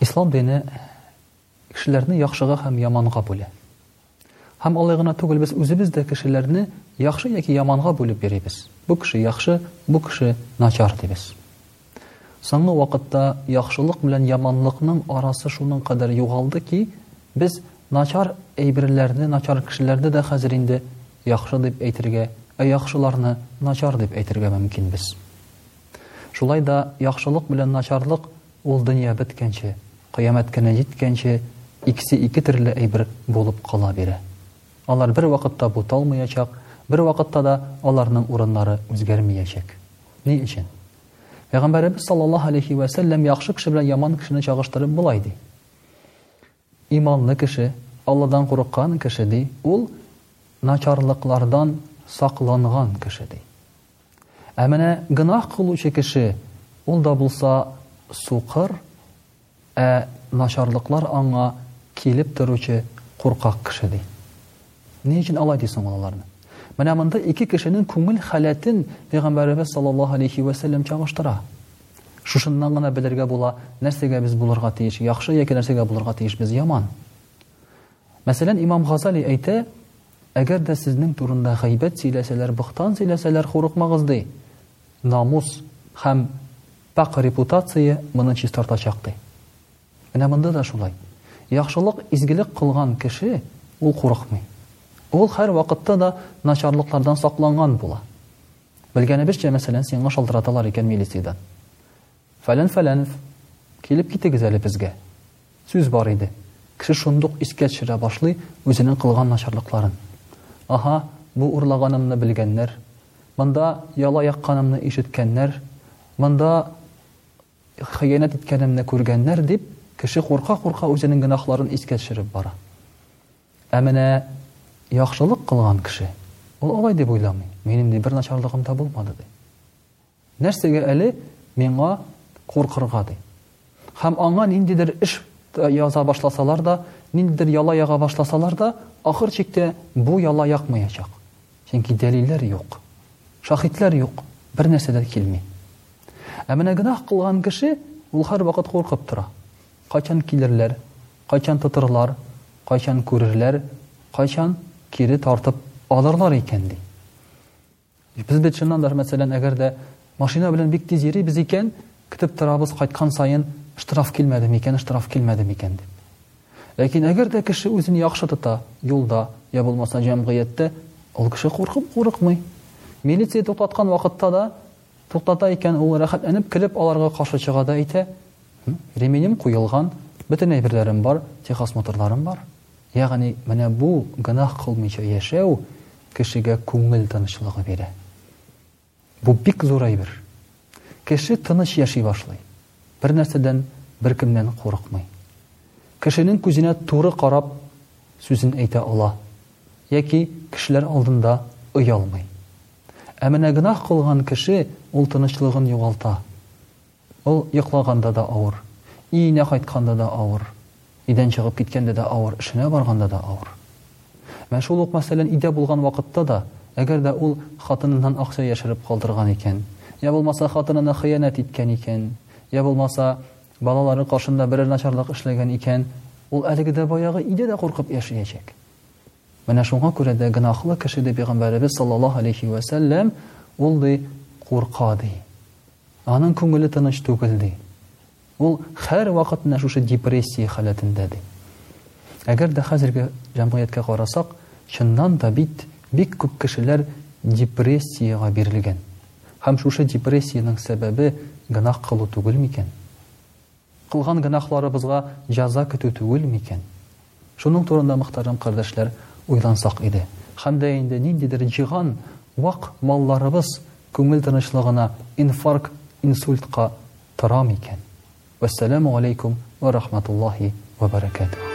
Ислам дине кешеләрне яхшыга һәм яманга бүлә. Һәм алай гына түгел, без үзебез дә кешеләрне яхшы яки яманга бүлеп йөрибез. Бу кеше яхшы, бу кеше начар дибез. Соңгы вакытта яхшылык белән яманлыкның арасы шуның кадәр югалды ки, без начар әйберләрне, начар кешеләрне дә хәзер инде яхшы дип әйтергә, ә яхшыларны начар дип әйтергә мөмкинбез. Шулай да яхшылык белән начарлык ул дөнья беткәнче, кыямәт көне җиткәнче икесе ике төрле әйбер булып кала бирә. Алар бервакытта буталмыячак, бервакытта да аларның урыннары үзгәрмиячәк. Ни өчен? Пәйгамбәребез саллаллаһу алейһи вә сәлләм яхшы кеше белән яман кешене чагыштырып болай ди, Иманлы кеше, Алладан курыккан кеше, ди, ул начарлыклардан сакланган кеше, ди. Ә менә гөнаһ кылучы кеше, ул да булса сукыр, ә начарлыклар аңа килеп торучы куркак кеше, ди. Ни өчен алай ди соң ул аларны? Менә монда ике кешенең күңел халәтен Пәйгамбәребез саллаллаһу алейхи ва сәлләм чагыштыра. Шушыннан гына белергә була, нәрсәгә без булырга тиеш, яхшы яки нәрсәгә булырга тиеш без яман. Мәсәлән, имам Газали әйтә, әгәр дә сезнең турында гайбәт сөйләсәләр, бохтан сөйләсәләр, хурыкмагыз ди. Намус һәм пак репутация моны чистартачак ди. Менә монда да шулай. Яхшылык, изгелек кылган кеше, ул курыкмый. Ул һәрвакытта да начарлыклардан сакланган була. Белгәнебезчә, мәсәлән, сиңа шалтыраталар икән милициядән. Фәлән Фәләнов, килеп китегез әле безгә. Сүз бар иде. Кеше шундук искә төшерә башлый үзенең кылган начарлыкларын. Аһа, бу урлаганымны белгәннәр, монда яла якканымны ишеткәннәр, монда Хыянәт иткәнемне күргәннәр, дип, кеше курка-курка үзенең гөнаһларын искә төшереп бара. Ә менә яхшылык кылган кеше, ул алай дип уйламый, минем ни бер начарлыгым да булмады, ди. Нәрсәгә әле миңа куркырга, ди. Һәм аңа ниндидер эш яза башласалар да, ниндидер яла яга башласалар да, ахыр чиктә бу яла якмаячак. Чөнки дәлилләр юк. Шаһитләр юк. Бер нәрсә дә килми. Ә менә гөнаһ кылган кеше ул һәрвакыт куркып тора. Кайчан килерләр, кайчан тотырлар, кайчан күрерләр, кайчан кире тартып алырлар икән ди. Без бит чыннан да, мәсәлән, әгәр дә машина белән бик тиз йөрибез икән, көтеп торабыз кайткан саен штраф килмәде микән, штраф килмәде микән дип. Ләкин әгәр дә кеше үзен яхшы тота, юлда, я булмаса җәмгыятьтә, ул кеше куркып курыкмый. Милиция туктаткан вакытта да, туктата икән, ул рәхәтләнеп килеп аларга каршы чыга да әйтә, реминем куелган, бөтен әйберләрем бар, техосмотрларым бар. Ягъни менә бу гөнаһ кылмыйча яшәү кешегә күңел тынычлыгы бирә. Бу бик зур әйбер. Кеше тыныч яши башлый. Бернәрсәдән, беркемнән курыкмый. Кешенең күзенә туры карап, сүзен әйтә ала. Яки кешеләр алдында оялмый. Ә менә гөнаһ кылган кеше ул тынычлыгын югалта. Ул йоклаганда да авыр, өенә кайтканда да авыр, өйдән чыгып киткәндә дә авыр, эшенә барганда да авыр. Менә шул ук мәсәлән өйдә булган вакытта да, әгәр дә ул хатыныннан акча яшереп калдырган икән, йә булмаса хатынына хыянәт иткән икән, йә булмаса балалары каршында берәр начарлык эшләгән икән, ул әлеге дә баягы өйдә дә куркып яшиячәк. Менә шуңа күрә дә гөнаһлы кеше ди пәйгамбәребез саллаллаһу алейхи вә сәлләм, ул ди курка ди. Аның күңеле тыныч түгел ди. Ул хәр вакыт менә шушы депрессия халәтендә ди. Әгәр дә хәзерге җәмгыятькә карасак, чыннан да бит бик күп кешеләр депрессиягә бирелгән. Һәм шушы депрессиянең сәбәбе гөнаһ кылу түгел микән? Кылган гөнаһларыбызга җәза көтү түгел микән? Шуның турында мөхтәрәм кардәшләр уйлансак иде. Һәм дә инде ниндидер җиһан вак малларыбыз күңел тынычлыгына инфарк инсультка тора микән? Вәссәләмү галәйкүм вә рахматуллаһи вә бәрәкәтүһү.